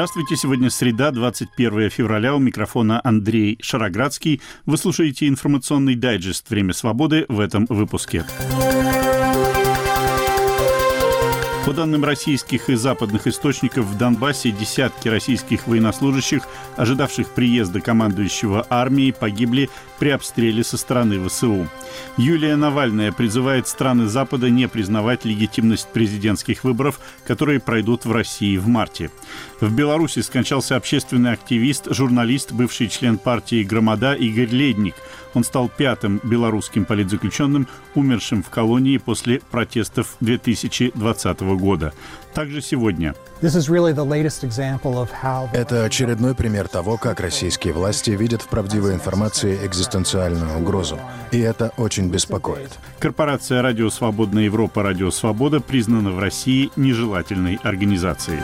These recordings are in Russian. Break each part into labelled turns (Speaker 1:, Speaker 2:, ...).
Speaker 1: Здравствуйте, сегодня среда, 21 февраля, у микрофона Андрей Шароградский. Вы слушаете информационный дайджест «Время свободы» в этом выпуске. По данным российских и западных источников, в Донбассе десятки российских военнослужащих, ожидавших приезда командующего армией, погибли при обстреле со стороны ВСУ. Юлия Навальная призывает страны Запада не признавать легитимность президентских выборов, которые пройдут в России в марте. В Беларуси скончался общественный активист, журналист, бывший член партии «Громада» Игорь Ледник. Он стал пятым белорусским политзаключенным, умершим в колонии после протестов 2020 года. Также сегодня.
Speaker 2: Это очередной пример того, как российские власти видят в правдивой информации экзистенциальную угрозу. И это очень беспокоит.
Speaker 1: Корпорация «Радио Свободная Европа» «Радио Свобода» признана в России нежелательной организацией.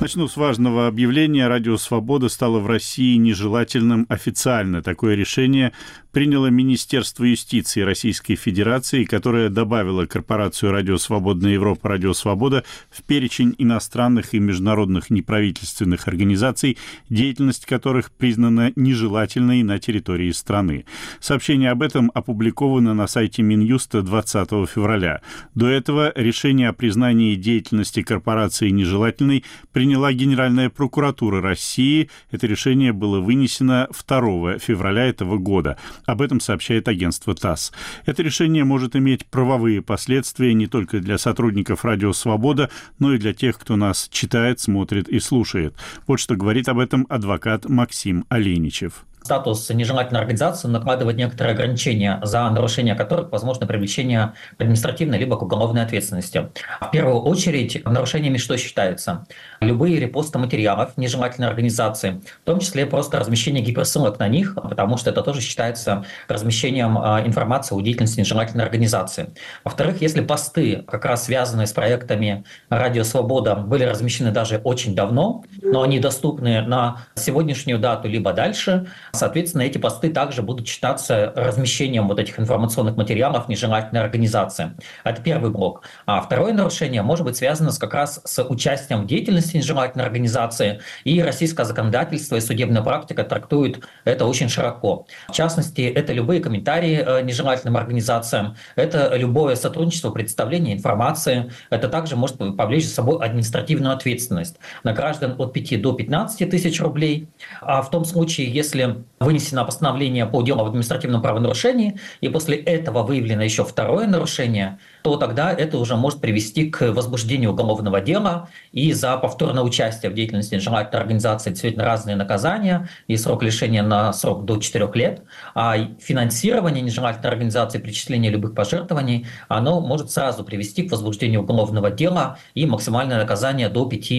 Speaker 1: Начну с важного объявления. Радио «Свобода» стало в России нежелательным официально. Такое решение приняло Министерство юстиции Российской Федерации, которое добавило корпорацию «Радио Свободная Европа» «Радио Свобода» в перечень иностранных и международных неправительственных организаций, деятельность которых признана нежелательной на территории страны. Сообщение об этом опубликовано на сайте Минюста 20 февраля. До этого решение о признании деятельности корпорации нежелательной приняла Генеральная прокуратура России. Это решение было вынесено 2 февраля этого года. Об этом сообщает агентство ТАСС. Это решение может иметь правовые последствия не только для сотрудников «Радио Свобода», но и для тех, кто нас читает, смотрит и слушает. Вот что говорит об этом адвокат Максим Оленичев
Speaker 3: статус нежелательной организации накладывает некоторые ограничения, за нарушение которых возможно привлечение к административной либо к уголовной ответственности. В первую очередь нарушениями что считается? Любые репосты материалов нежелательной организации, в том числе просто размещение гиперссылок на них, потому что это тоже считается размещением а, информации о деятельности нежелательной организации. Во-вторых, если посты, как раз связанные с проектами «Радио Свобода», были размещены даже очень давно, но они доступны на сегодняшнюю дату либо дальше, Соответственно, эти посты также будут считаться размещением вот этих информационных материалов нежелательной организации. Это первый блок. А второе нарушение может быть связано с, как раз с участием в деятельности нежелательной организации, и российское законодательство и судебная практика трактуют это очень широко. В частности, это любые комментарии э, нежелательным организациям, это любое сотрудничество, представление информации, это также может повлечь за собой административную ответственность на граждан от 5 до 15 тысяч рублей. А в том случае, если вынесено постановление по делу об административном правонарушении, и после этого выявлено еще второе нарушение, то тогда это уже может привести к возбуждению уголовного дела и за повторное участие в деятельности нежелательной организации действительно разные наказания и срок лишения на срок до 4 лет. А финансирование нежелательной организации, причисление любых пожертвований, оно может сразу привести к возбуждению уголовного дела и максимальное наказание до 5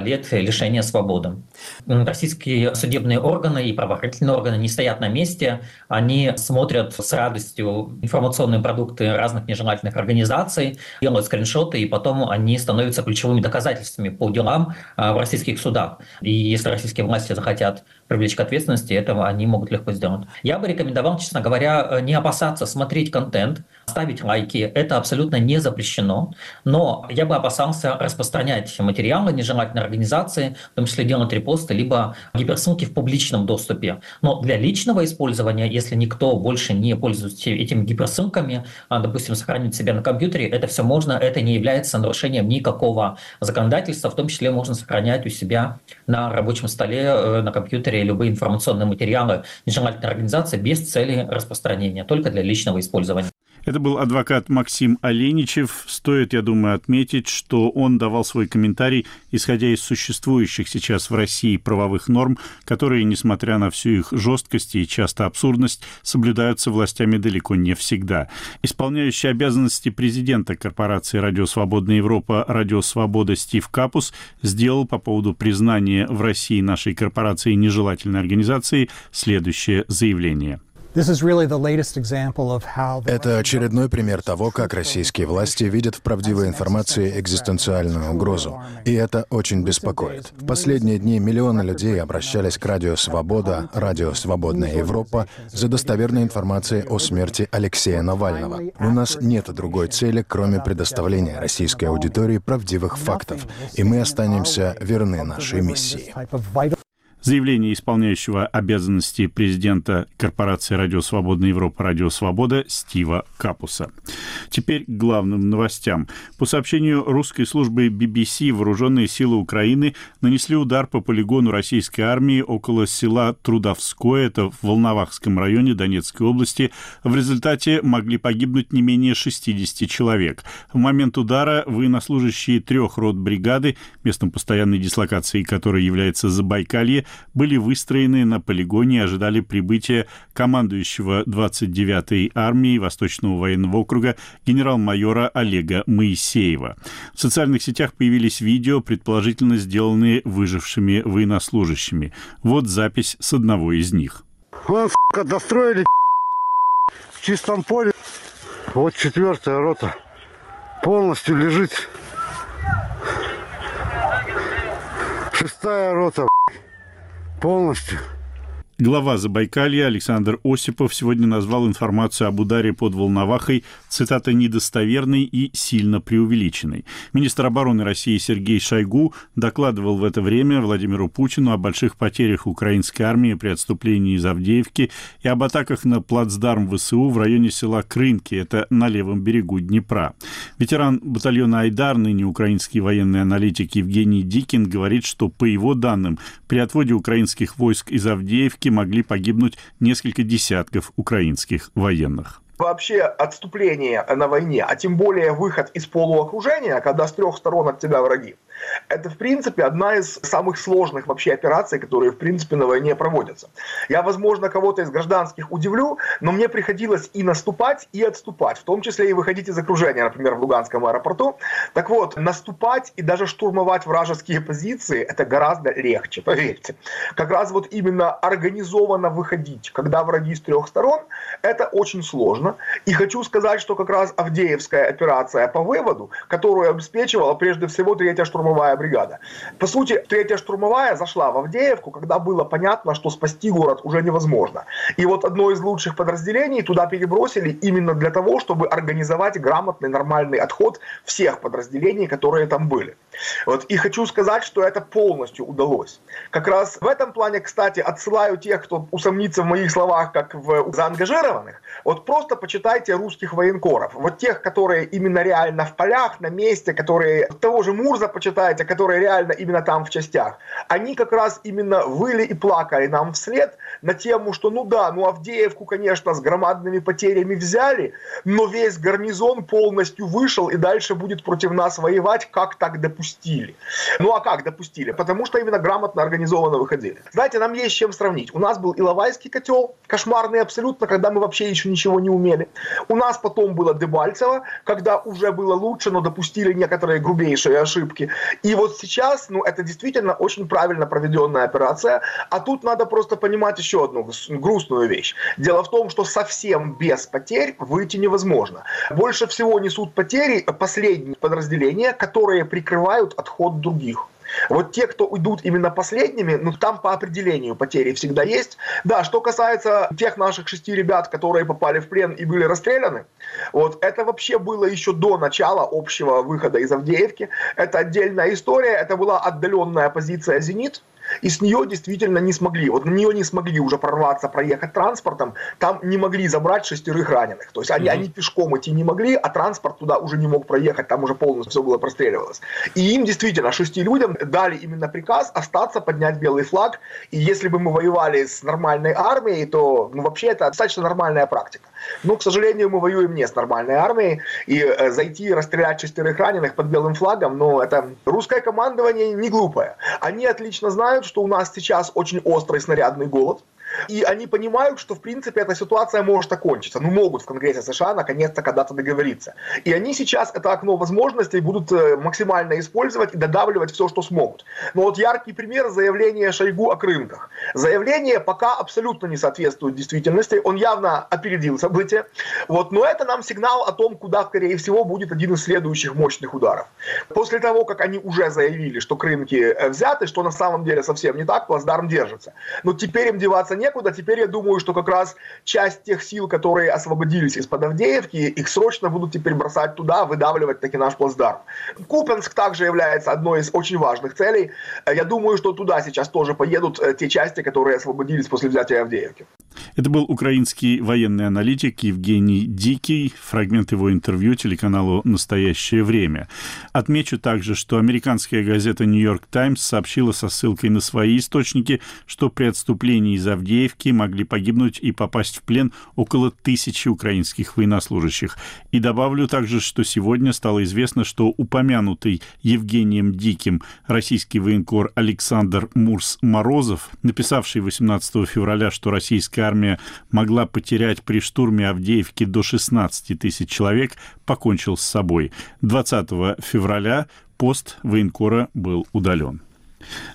Speaker 3: лет лишения свободы. Российские судебные органы и правоохранительные органы не стоят на месте, они смотрят с радостью информационные продукты разных нежелательных организаций, организаций, делают скриншоты, и потом они становятся ключевыми доказательствами по делам а, в российских судах. И если российские власти захотят привлечь к ответственности, этого они могут легко сделать. Я бы рекомендовал, честно говоря, не опасаться смотреть контент, ставить лайки. Это абсолютно не запрещено. Но я бы опасался распространять материалы нежелательной организации, в том числе делать репосты, либо гиперссылки в публичном доступе. Но для личного использования, если никто больше не пользуется этими гиперссылками, а, допустим, сохранить себя на компьютере, это все можно, это не является нарушением никакого законодательства, в том числе можно сохранять у себя на рабочем столе, э, на компьютере любые информационные материалы нежелательной организации без цели распространения, только для личного использования.
Speaker 1: Это был адвокат Максим Оленичев. Стоит, я думаю, отметить, что он давал свой комментарий, исходя из существующих сейчас в России правовых норм, которые, несмотря на всю их жесткость и часто абсурдность, соблюдаются властями далеко не всегда. Исполняющий обязанности президента корпорации «Радио Свободная Европа» «Радио Свобода» Стив Капус сделал по поводу признания в России нашей корпорации нежелательной организации следующее заявление –
Speaker 2: Это очередной пример того, как российские власти видят в правдивой информации экзистенциальную угрозу. И это очень беспокоит. В последние дни миллионы людей обращались к Радио Свобода, Радио Свободная Европа за достоверной информацией о смерти Алексея Навального. У нас нет другой цели, кроме предоставления российской аудитории правдивых фактов, и мы останемся верны нашей миссии.
Speaker 1: Заявление исполняющего обязанности президента корпорации «Радио Свободная Европа» «Радио Свобода» Стива Капуса. Теперь к главным новостям. По сообщению русской службы BBC, вооруженные силы Украины нанесли удар по полигону российской армии около села Трудовское, это в Волновахском районе Донецкой области. В результате могли погибнуть не менее 60 человек. В момент удара военнослужащие трех рот бригады, местом постоянной дислокации которой является Забайкалье, были выстроены на полигоне и ожидали прибытия командующего 29-й армией Восточного военного округа генерал-майора Олега Моисеева. В социальных сетях появились видео, предположительно сделанные выжившими военнослужащими. Вот запись с одного из них.
Speaker 4: Вон, сука, достроили в чистом поле. Вот четвертая рота полностью лежит. Шестая рота полностью.
Speaker 1: Глава Забайкалья Александр Осипов сегодня назвал информацию об ударе под Волновахой, цитата, «недостоверной и сильно преувеличенной». Министр обороны России Сергей Шойгу докладывал в это время Владимиру Путину о больших потерях украинской армии при отступлении из Авдеевки и об атаках на плацдарм ВСУ в районе села Крынки, это на левом берегу Днепра. Ветеран батальона «Айдар», ныне украинский военный аналитик Евгений Дикин, говорит, что, по его данным, при отводе украинских войск из Авдеевки могли погибнуть несколько десятков украинских военных.
Speaker 5: Вообще отступление на войне, а тем более выход из полуокружения, когда с трех сторон от тебя враги, это, в принципе, одна из самых сложных вообще операций, которые, в принципе, на войне проводятся. Я, возможно, кого-то из гражданских удивлю, но мне приходилось и наступать, и отступать, в том числе и выходить из окружения, например, в Луганском аэропорту. Так вот, наступать и даже штурмовать вражеские позиции, это гораздо легче, поверьте. Как раз вот именно организованно выходить, когда враги с трех сторон, это очень сложно. И хочу сказать, что как раз Авдеевская операция по выводу, которую обеспечивала прежде всего третья штурмовая штурмовая бригада. По сути, третья штурмовая зашла в Авдеевку, когда было понятно, что спасти город уже невозможно. И вот одно из лучших подразделений туда перебросили именно для того, чтобы организовать грамотный, нормальный отход всех подразделений, которые там были. Вот. И хочу сказать, что это полностью удалось. Как раз в этом плане, кстати, отсылаю тех, кто усомнится в моих словах, как в заангажированных. Вот просто почитайте русских военкоров. Вот тех, которые именно реально в полях, на месте, которые того же Мурза почитайте, которые реально именно там в частях. Они как раз именно выли и плакали нам вслед на тему, что ну да, ну Авдеевку, конечно, с громадными потерями взяли, но весь гарнизон полностью вышел и дальше будет против нас воевать, как так допустили. Ну а как допустили? Потому что именно грамотно организованно выходили. Знаете, нам есть чем сравнить. У нас был Иловайский котел, кошмарный абсолютно, когда мы вообще еще ничего не умели. У нас потом было Дебальцево, когда уже было лучше, но допустили некоторые грубейшие ошибки. И вот сейчас, ну это действительно очень правильно проведенная операция. А тут надо просто понимать еще одну грустную вещь. Дело в том, что совсем без потерь выйти невозможно. Больше всего несут потери последние подразделения, которые прикрывают прикрывают отход других. Вот те, кто уйдут именно последними, ну там по определению потери всегда есть. Да, что касается тех наших шести ребят, которые попали в плен и были расстреляны, вот это вообще было еще до начала общего выхода из Авдеевки. Это отдельная история, это была отдаленная позиция «Зенит», и с нее действительно не смогли, вот на нее не смогли уже прорваться, проехать транспортом, там не могли забрать шестерых раненых. То есть они, mm-hmm. они пешком идти не могли, а транспорт туда уже не мог проехать, там уже полностью все было простреливалось. И им действительно, шести людям дали именно приказ остаться, поднять белый флаг. И если бы мы воевали с нормальной армией, то ну, вообще это достаточно нормальная практика. Но, к сожалению, мы воюем не с нормальной армией, и э, зайти и расстрелять шестерых раненых под белым флагом, ну, это русское командование не глупое. Они отлично знают, что у нас сейчас очень острый снарядный голод, и они понимают, что, в принципе, эта ситуация может окончиться. Ну, могут в Конгрессе США наконец-то когда-то договориться. И они сейчас это окно возможностей будут э, максимально использовать и додавливать все, что смогут. Но вот яркий пример заявления Шойгу о Крымках. Заявление пока абсолютно не соответствует действительности, он явно опередил события, вот, но это нам сигнал о том, куда, скорее всего, будет один из следующих мощных ударов. После того, как они уже заявили, что Крымки э, взяты, что на самом деле совсем не так, плацдарм держится. Но теперь им деваться некуда, теперь я думаю, что как раз часть тех сил, которые освободились из-под Авдеевки, их срочно будут теперь бросать туда, выдавливать таки наш плацдарм. Купенск также является одной из очень важных целей. Э, я думаю, что туда сейчас тоже поедут э, те части, которые освободились после взятия Авдеевки.
Speaker 1: Это был украинский военный аналитик Евгений Дикий, фрагмент его интервью телеканалу «Настоящее время». Отмечу также, что американская газета «Нью-Йорк Таймс» сообщила со ссылкой на свои источники, что при отступлении из Авдеевки могли погибнуть и попасть в плен около тысячи украинских военнослужащих. И добавлю также, что сегодня стало известно, что упомянутый Евгением Диким российский военкор Александр Мурс-Морозов, написавший 18 февраля, что российская армия могла потерять при штурме Авдеевки до 16 тысяч человек, покончил с собой. 20 февраля пост военкора был удален.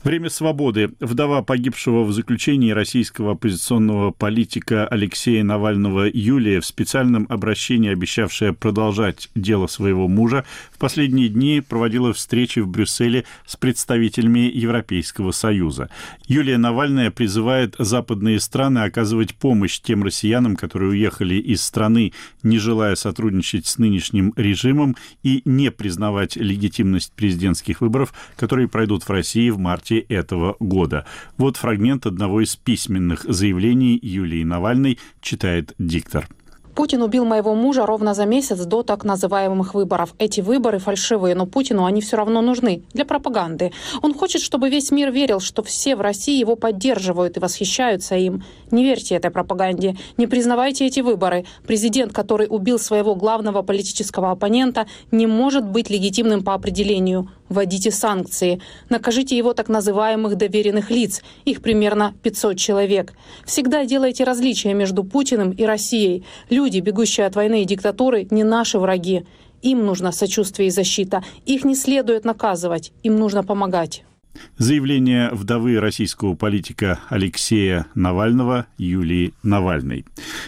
Speaker 1: Время свободы. Вдова погибшего в заключении российского оппозиционного политика Алексея Навального Юлия в специальном обращении, обещавшая продолжать дело своего мужа, в последние дни проводила встречи в Брюсселе с представителями Европейского Союза. Юлия Навальная призывает западные страны оказывать помощь тем россиянам, которые уехали из страны, не желая сотрудничать с нынешним режимом и не признавать легитимность президентских выборов, которые пройдут в России в марте этого года. Вот фрагмент одного из письменных заявлений Юлии Навальной читает диктор.
Speaker 6: Путин убил моего мужа ровно за месяц до так называемых выборов. Эти выборы фальшивые, но Путину они все равно нужны для пропаганды. Он хочет, чтобы весь мир верил, что все в России его поддерживают и восхищаются им. Не верьте этой пропаганде, не признавайте эти выборы. Президент, который убил своего главного политического оппонента, не может быть легитимным по определению. Вводите санкции. Накажите его так называемых доверенных лиц. Их примерно 500 человек. Всегда делайте различия между Путиным и Россией. Люди, бегущие от войны и диктатуры, не наши враги. Им нужно сочувствие и защита. Их не следует наказывать. Им нужно помогать.
Speaker 1: Заявление вдовы российского политика Алексея Навального Юлии Навальной.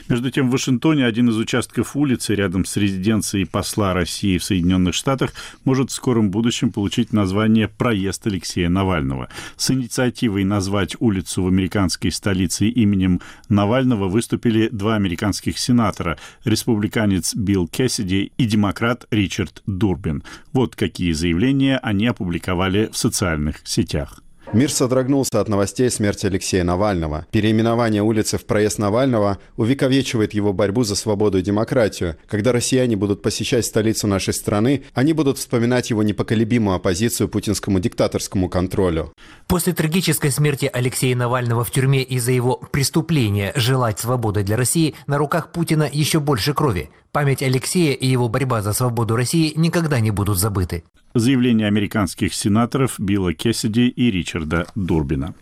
Speaker 1: Между тем, в Вашингтоне один из участков улицы рядом с резиденцией посла России в Соединенных Штатах может в скором будущем получить название «Проезд Алексея Навального». С инициативой назвать улицу в американской столице именем Навального выступили два американских сенатора, республиканец Билл Кэссиди и демократ Ричард Дурбин. Вот какие заявления они опубликовали в социальных сетях сетях.
Speaker 7: Мир содрогнулся от новостей смерти Алексея Навального. Переименование улицы в проезд Навального увековечивает его борьбу за свободу и демократию. Когда россияне будут посещать столицу нашей страны, они будут вспоминать его непоколебимую оппозицию путинскому диктаторскому контролю.
Speaker 8: После трагической смерти Алексея Навального в тюрьме из-за его преступления желать свободы для России на руках Путина еще больше крови. Память Алексея и его борьба за свободу России никогда не будут забыты.
Speaker 1: Заявление американских сенаторов Билла Кессиди и Ричарда Дурбина.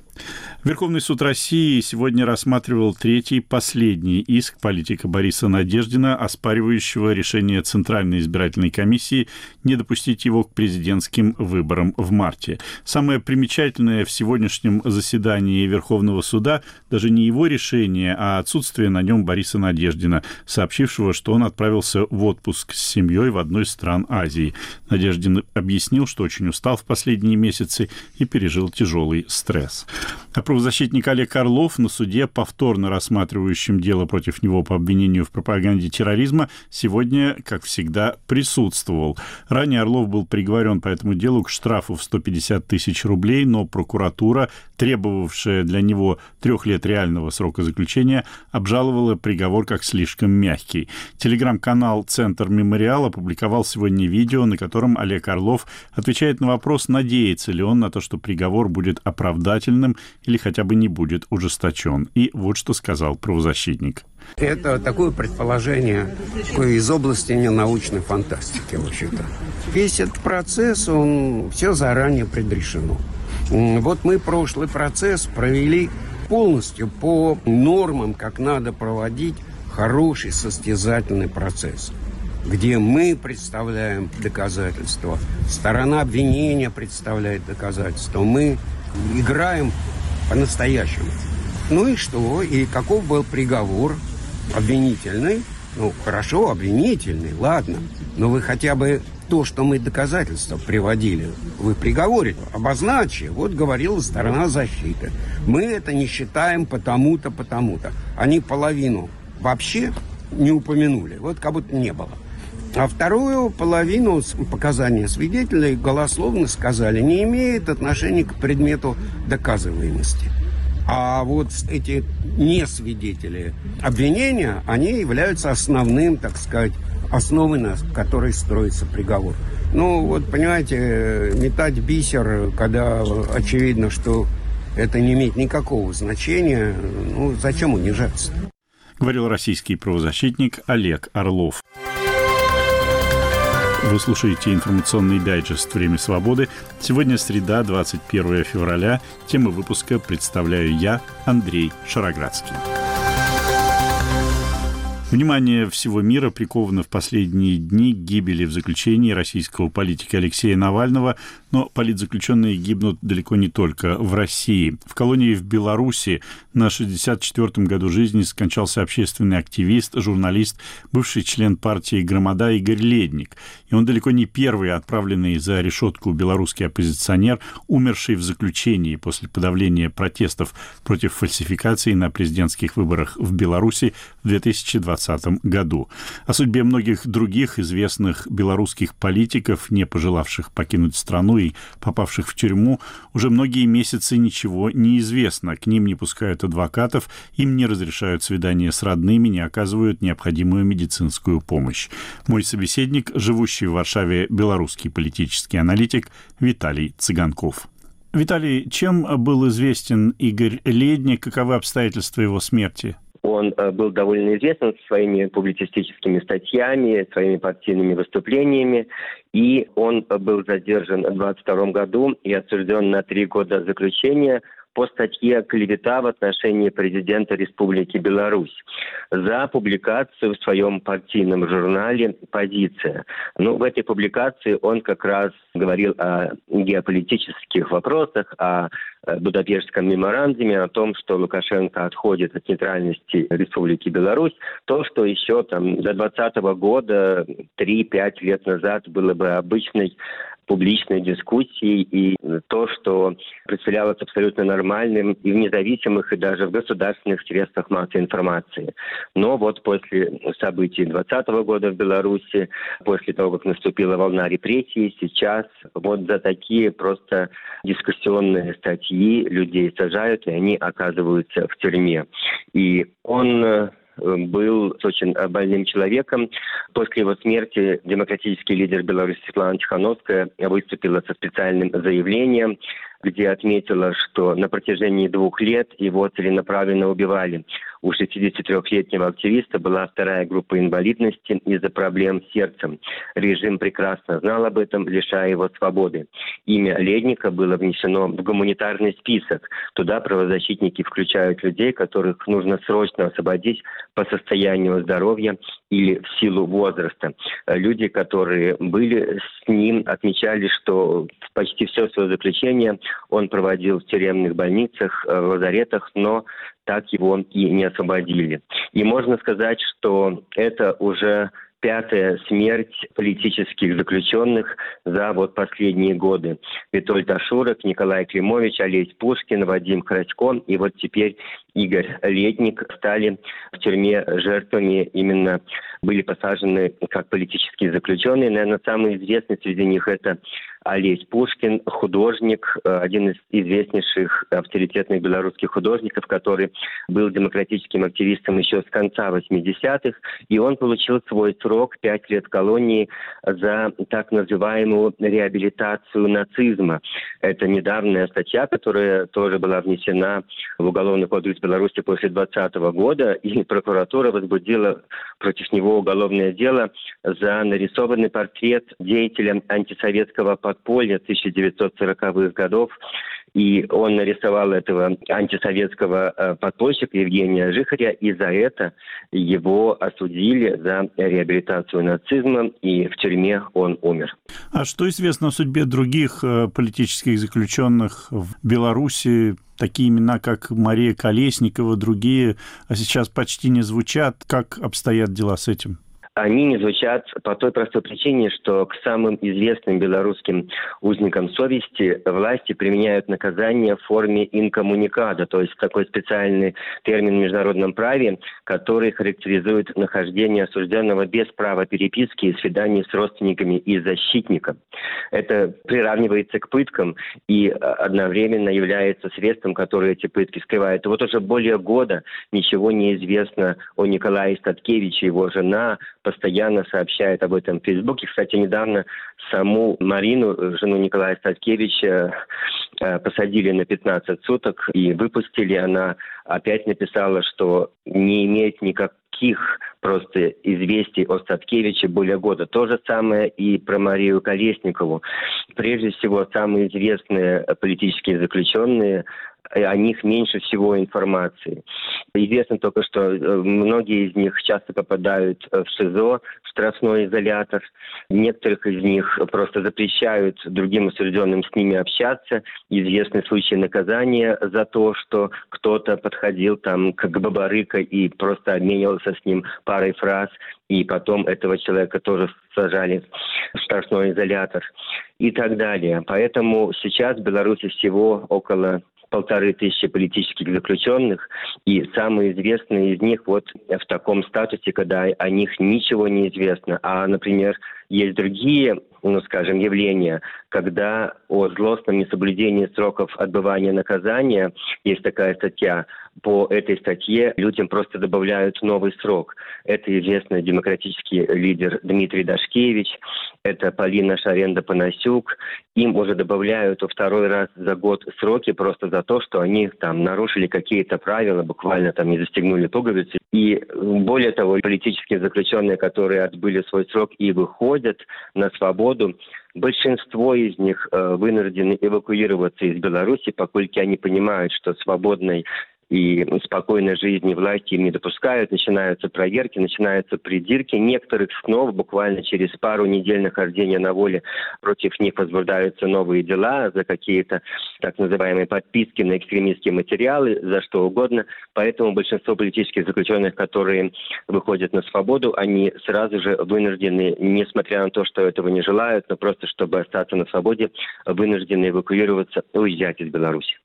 Speaker 1: Верховный суд России сегодня рассматривал третий, последний иск политика Бориса Надеждина, оспаривающего решение Центральной избирательной комиссии не допустить его к президентским выборам в марте. Самое примечательное в сегодняшнем заседании Верховного суда даже не его решение, а отсутствие на нем Бориса Надеждина, сообщившего, что он отправился в отпуск с семьей в одной из стран Азии. Надеждин объяснил, что очень устал в последние месяцы и пережил тяжелый стресс. Правозащитник Олег Орлов на суде, повторно рассматривающем дело против него по обвинению в пропаганде терроризма, сегодня, как всегда, присутствовал. Ранее Орлов был приговорен по этому делу к штрафу в 150 тысяч рублей, но прокуратура, требовавшая для него трех лет реального срока заключения, обжаловала приговор как слишком мягкий. Телеграм-канал «Центр Мемориал» опубликовал сегодня видео, на котором Олег Орлов отвечает на вопрос, надеется ли он на то, что приговор будет оправдательным или хотя бы не будет ужесточен. И вот что сказал правозащитник.
Speaker 9: Это такое предположение из области ненаучной фантастики, в общем-то. Весь этот процесс, он все заранее предрешено. Вот мы прошлый процесс провели полностью по нормам, как надо проводить хороший состязательный процесс где мы представляем доказательства, сторона обвинения представляет доказательства, мы играем по-настоящему. Ну и что? И каков был приговор обвинительный? Ну, хорошо, обвинительный, ладно. Но вы хотя бы то, что мы доказательства приводили, вы приговоре обозначили. Вот говорила сторона защиты. Мы это не считаем потому-то, потому-то. Они половину вообще не упомянули. Вот как будто не было. А вторую половину показания свидетелей голословно сказали, не имеет отношения к предмету доказываемости. А вот эти не свидетели обвинения, они являются основным, так сказать, основой, на которой строится приговор. Ну, вот, понимаете, метать бисер, когда очевидно, что это не имеет никакого значения, ну, зачем унижаться?
Speaker 1: Говорил российский правозащитник Олег Орлов. Вы слушаете информационный дайджест «Время свободы». Сегодня среда, 21 февраля. Тему выпуска представляю я, Андрей Шароградский. Внимание всего мира приковано в последние дни гибели в заключении российского политика Алексея Навального, но политзаключенные гибнут далеко не только в России. В колонии в Беларуси на 64-м году жизни скончался общественный активист, журналист, бывший член партии «Громада» Игорь Ледник. И он далеко не первый отправленный за решетку белорусский оппозиционер, умерший в заключении после подавления протестов против фальсификации на президентских выборах в Беларуси в 2020 году. О судьбе многих других известных белорусских политиков, не пожелавших покинуть страну и попавших в тюрьму, уже многие месяцы ничего не известно. К ним не пускают адвокатов, им не разрешают свидания с родными, не оказывают необходимую медицинскую помощь. Мой собеседник, живущий в Варшаве белорусский политический аналитик Виталий Цыганков. Виталий, чем был известен Игорь Ледник, каковы обстоятельства его смерти?
Speaker 10: Он э, был довольно известен своими публицистическими статьями, своими партийными выступлениями, и он был задержан в 2022 году и осужден на три года заключения по статье «Клевета в отношении президента Республики Беларусь» за публикацию в своем партийном журнале «Позиция». Ну, в этой публикации он как раз говорил о геополитических вопросах, о э, Будапештском меморандуме, о том, что Лукашенко отходит от нейтральности Республики Беларусь, то, что еще там до 2020 года, 3-5 лет назад было бы обычной публичной дискуссии и то, что представлялось абсолютно нормальным и в независимых, и даже в государственных средствах массовой информации. Но вот после событий 2020 года в Беларуси, после того, как наступила волна репрессий, сейчас вот за такие просто дискуссионные статьи людей сажают, и они оказываются в тюрьме. И он был очень больным человеком. После его смерти демократический лидер Беларуси Светлана Тихановская выступила со специальным заявлением, где отметила, что на протяжении двух лет его целенаправленно убивали. У 63-летнего активиста была вторая группа инвалидности из-за проблем с сердцем. Режим прекрасно знал об этом, лишая его свободы. Имя Ледника было внесено в гуманитарный список. Туда правозащитники включают людей, которых нужно срочно освободить по состоянию здоровья или в силу возраста. Люди, которые были с ним, отмечали, что почти все свое заключение он проводил в тюремных больницах, э, в лазаретах, но так его и не освободили. И можно сказать, что это уже пятая смерть политических заключенных за вот последние годы. Витольд Ашурок, Николай Климович, Олесь Пушкин, Вадим Красько и вот теперь Игорь Летник стали в тюрьме жертвами, именно были посажены как политические заключенные. Наверное, самый известный среди них это Олесь Пушкин, художник, э, один из известнейших авторитетных белорусских художников, который был демократическим активистом еще с конца 80-х, и он получил свой срок, пять лет колонии, за так называемую реабилитацию нацизма. Это недавняя статья, которая тоже была внесена в Уголовный кодекс Беларуси после 2020 года, и прокуратура возбудила против него уголовное дело за нарисованный портрет деятеля антисоветского подполья 1940-х годов и он нарисовал этого антисоветского э, подпольщика Евгения Жихаря, и за это его осудили за реабилитацию нацизма, и в тюрьме он умер.
Speaker 1: А что известно о судьбе других э, политических заключенных в Беларуси? Такие имена, как Мария Колесникова, другие, а сейчас почти не звучат. Как обстоят дела с этим?
Speaker 10: Они не звучат по той простой причине, что к самым известным белорусским узникам совести власти применяют наказание в форме инкоммуникада, то есть такой специальный термин в международном праве, который характеризует нахождение осужденного без права переписки и свиданий с родственниками и защитником. Это приравнивается к пыткам и одновременно является средством, которое эти пытки скрывают. И вот уже более года ничего не известно о Николае Статкевиче, его жена, постоянно сообщает об этом в Фейсбуке. Кстати, недавно саму Марину, жену Николая Статкевича, э, посадили на 15 суток и выпустили. Она опять написала, что не имеет никаких просто известий о Статкевиче более года. То же самое и про Марию Колесникову. Прежде всего, самые известные политические заключенные о них меньше всего информации. Известно только, что э, многие из них часто попадают э, в СИЗО, в штрафной изолятор. Некоторых из них просто запрещают другим осужденным с ними общаться. Известны случаи наказания за то, что кто-то подходил там к Бабарыка и просто обменивался с ним парой фраз, и потом этого человека тоже сажали в штрафной изолятор и так далее. Поэтому сейчас в Беларуси всего около полторы тысячи политических заключенных, и самые известные из них вот в таком статусе, когда о них ничего не известно. А, например, есть другие, ну, скажем, явления, когда о злостном несоблюдении сроков отбывания наказания, есть такая статья, по этой статье людям просто добавляют новый срок. Это известный демократический лидер Дмитрий Дашкевич, это Полина Шаренда-Панасюк. Им уже добавляют второй раз за год сроки просто за то, что они там нарушили какие-то правила, буквально там не застегнули пуговицы. И более того, политические заключенные, которые отбыли свой срок и выходят на свободу, большинство из них э, вынуждены эвакуироваться из Беларуси, поскольку они понимают, что свободной и спокойной жизни власти им не допускают, начинаются проверки, начинаются придирки. Некоторых снова буквально через пару недель нахождения на воле против них возбуждаются новые дела за какие-то так называемые подписки на экстремистские материалы, за что угодно. Поэтому большинство политических заключенных, которые выходят на свободу, они сразу же вынуждены, несмотря на то, что этого не желают, но просто чтобы остаться на свободе, вынуждены эвакуироваться, уезжать из Беларуси.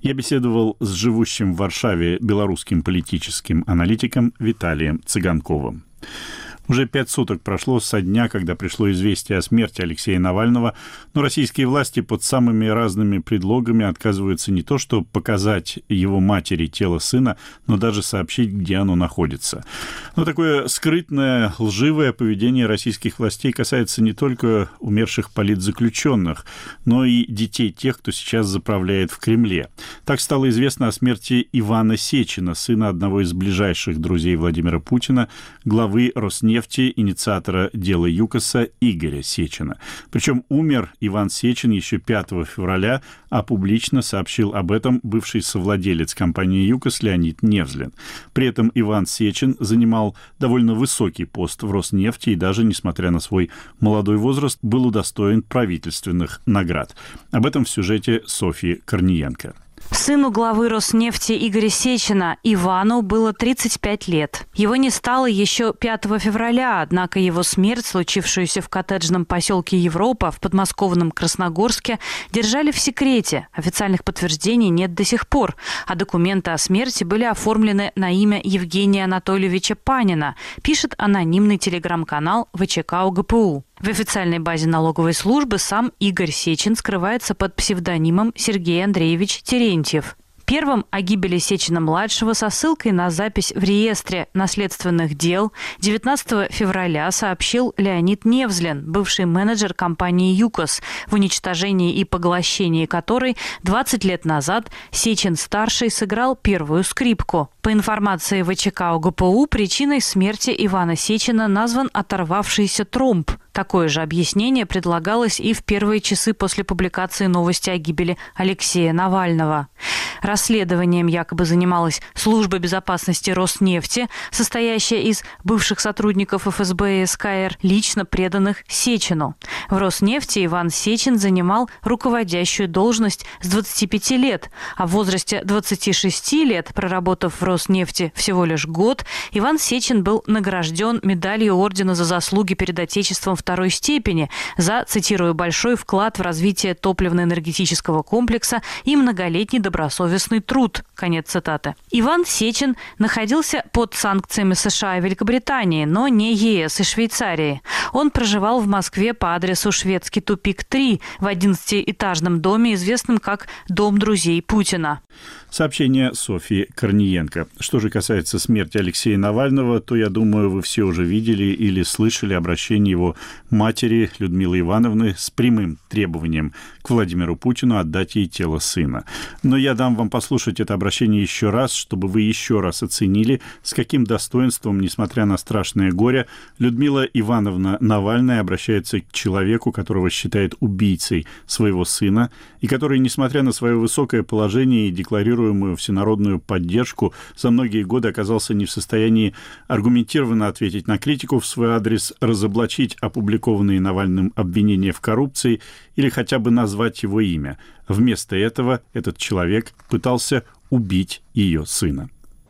Speaker 1: Я беседовал с живущим в Варшаве белорусским политическим аналитиком Виталием Цыганковым. Уже пять суток прошло со дня, когда пришло известие о смерти Алексея Навального, но российские власти под самыми разными предлогами отказываются не то, что показать его матери тело сына, но даже сообщить, где оно находится. Но такое скрытное, лживое поведение российских властей касается не только умерших политзаключенных, но и детей тех, кто сейчас заправляет в Кремле. Так стало известно о смерти Ивана Сечина, сына одного из ближайших друзей Владимира Путина, главы Роснефти нефти инициатора дела ЮКОСа Игоря Сечина. Причем умер Иван Сечин еще 5 февраля, а публично сообщил об этом бывший совладелец компании ЮКОС Леонид Невзлин. При этом Иван Сечин занимал довольно высокий пост в Роснефти и даже, несмотря на свой молодой возраст, был удостоен правительственных наград. Об этом в сюжете Софьи Корниенко.
Speaker 11: Сыну главы Роснефти Игоря Сечина Ивану было 35 лет. Его не стало еще 5 февраля, однако его смерть, случившуюся в коттеджном поселке Европа в подмосковном Красногорске, держали в секрете. Официальных подтверждений нет до сих пор, а документы о смерти были оформлены на имя Евгения Анатольевича Панина, пишет анонимный телеграм-канал ВЧК УГПУ. В официальной базе налоговой службы сам Игорь Сечин скрывается под псевдонимом Сергей Андреевич Терентьев. Первым о гибели Сечина-младшего со ссылкой на запись в реестре наследственных дел 19 февраля сообщил Леонид Невзлин, бывший менеджер компании «ЮКОС», в уничтожении и поглощении которой 20 лет назад Сечин-старший сыграл первую скрипку. По информации ВЧК ОГПУ, причиной смерти Ивана Сечина назван оторвавшийся тромб – Такое же объяснение предлагалось и в первые часы после публикации новости о гибели Алексея Навального. Расследованием якобы занималась служба безопасности Роснефти, состоящая из бывших сотрудников ФСБ и СКР, лично преданных Сечину. В Роснефти Иван Сечин занимал руководящую должность с 25 лет, а в возрасте 26 лет, проработав в Роснефти всего лишь год, Иван Сечин был награжден медалью Ордена за заслуги перед Отечеством второй степени за, цитирую, большой вклад в развитие топливно-энергетического комплекса и многолетний добросовестный труд. Конец цитаты. Иван Сечин находился под санкциями США и Великобритании, но не ЕС и Швейцарии. Он проживал в Москве по адресу Шведский тупик 3 в 11-этажном доме, известном как Дом друзей Путина.
Speaker 1: Сообщение Софьи Корниенко. Что же касается смерти Алексея Навального, то, я думаю, вы все уже видели или слышали обращение его матери Людмилы Ивановны с прямым требованием к Владимиру Путину отдать ей тело сына. Но я дам вам послушать это обращение еще раз, чтобы вы еще раз оценили, с каким достоинством, несмотря на страшное горе, Людмила Ивановна Навальная обращается к человеку, которого считает убийцей своего сына, и который, несмотря на свое высокое положение и декларируемую всенародную поддержку, за многие годы оказался не в состоянии аргументированно ответить на критику в свой адрес, разоблачить опубликованные Навальным обвинения в коррупции или хотя бы назвать его имя. Вместо этого этот человек пытался убить ее сына.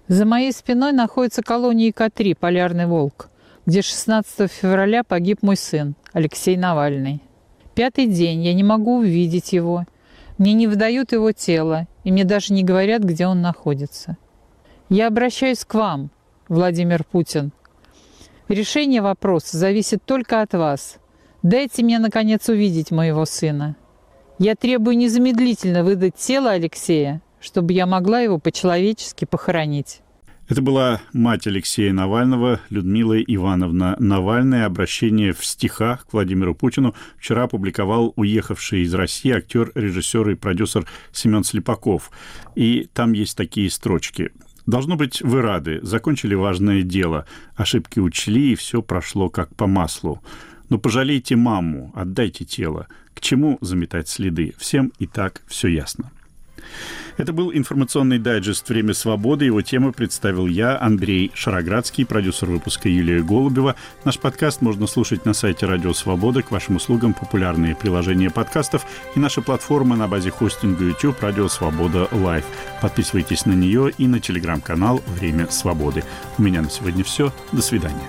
Speaker 12: За моей спиной находится колония К-3 «Полярный волк», где 16 февраля погиб мой сын Алексей Навальный. Пятый день я не могу увидеть его – мне не выдают его тело, и мне даже не говорят, где он находится. Я обращаюсь к вам, Владимир Путин. Решение вопроса зависит только от вас. Дайте мне, наконец, увидеть моего сына. Я требую незамедлительно выдать тело Алексея, чтобы я могла его по-человечески похоронить.
Speaker 1: Это была мать Алексея Навального, Людмила Ивановна Навальная. Обращение в стихах к Владимиру Путину вчера опубликовал уехавший из России актер, режиссер и продюсер Семен Слепаков. И там есть такие строчки. Должно быть, вы рады, закончили важное дело, ошибки учли, и все прошло как по маслу. Но пожалейте маму, отдайте тело. К чему заметать следы? Всем и так все ясно. Это был информационный дайджест «Время свободы». Его тему представил я, Андрей Шароградский, продюсер выпуска Юлия Голубева. Наш подкаст можно слушать на сайте Радио Свобода. К вашим услугам популярные приложения подкастов и наша платформа на базе хостинга YouTube «Радио Свобода Лайв». Подписывайтесь на нее и на телеграм-канал «Время свободы». У меня на сегодня все. До свидания.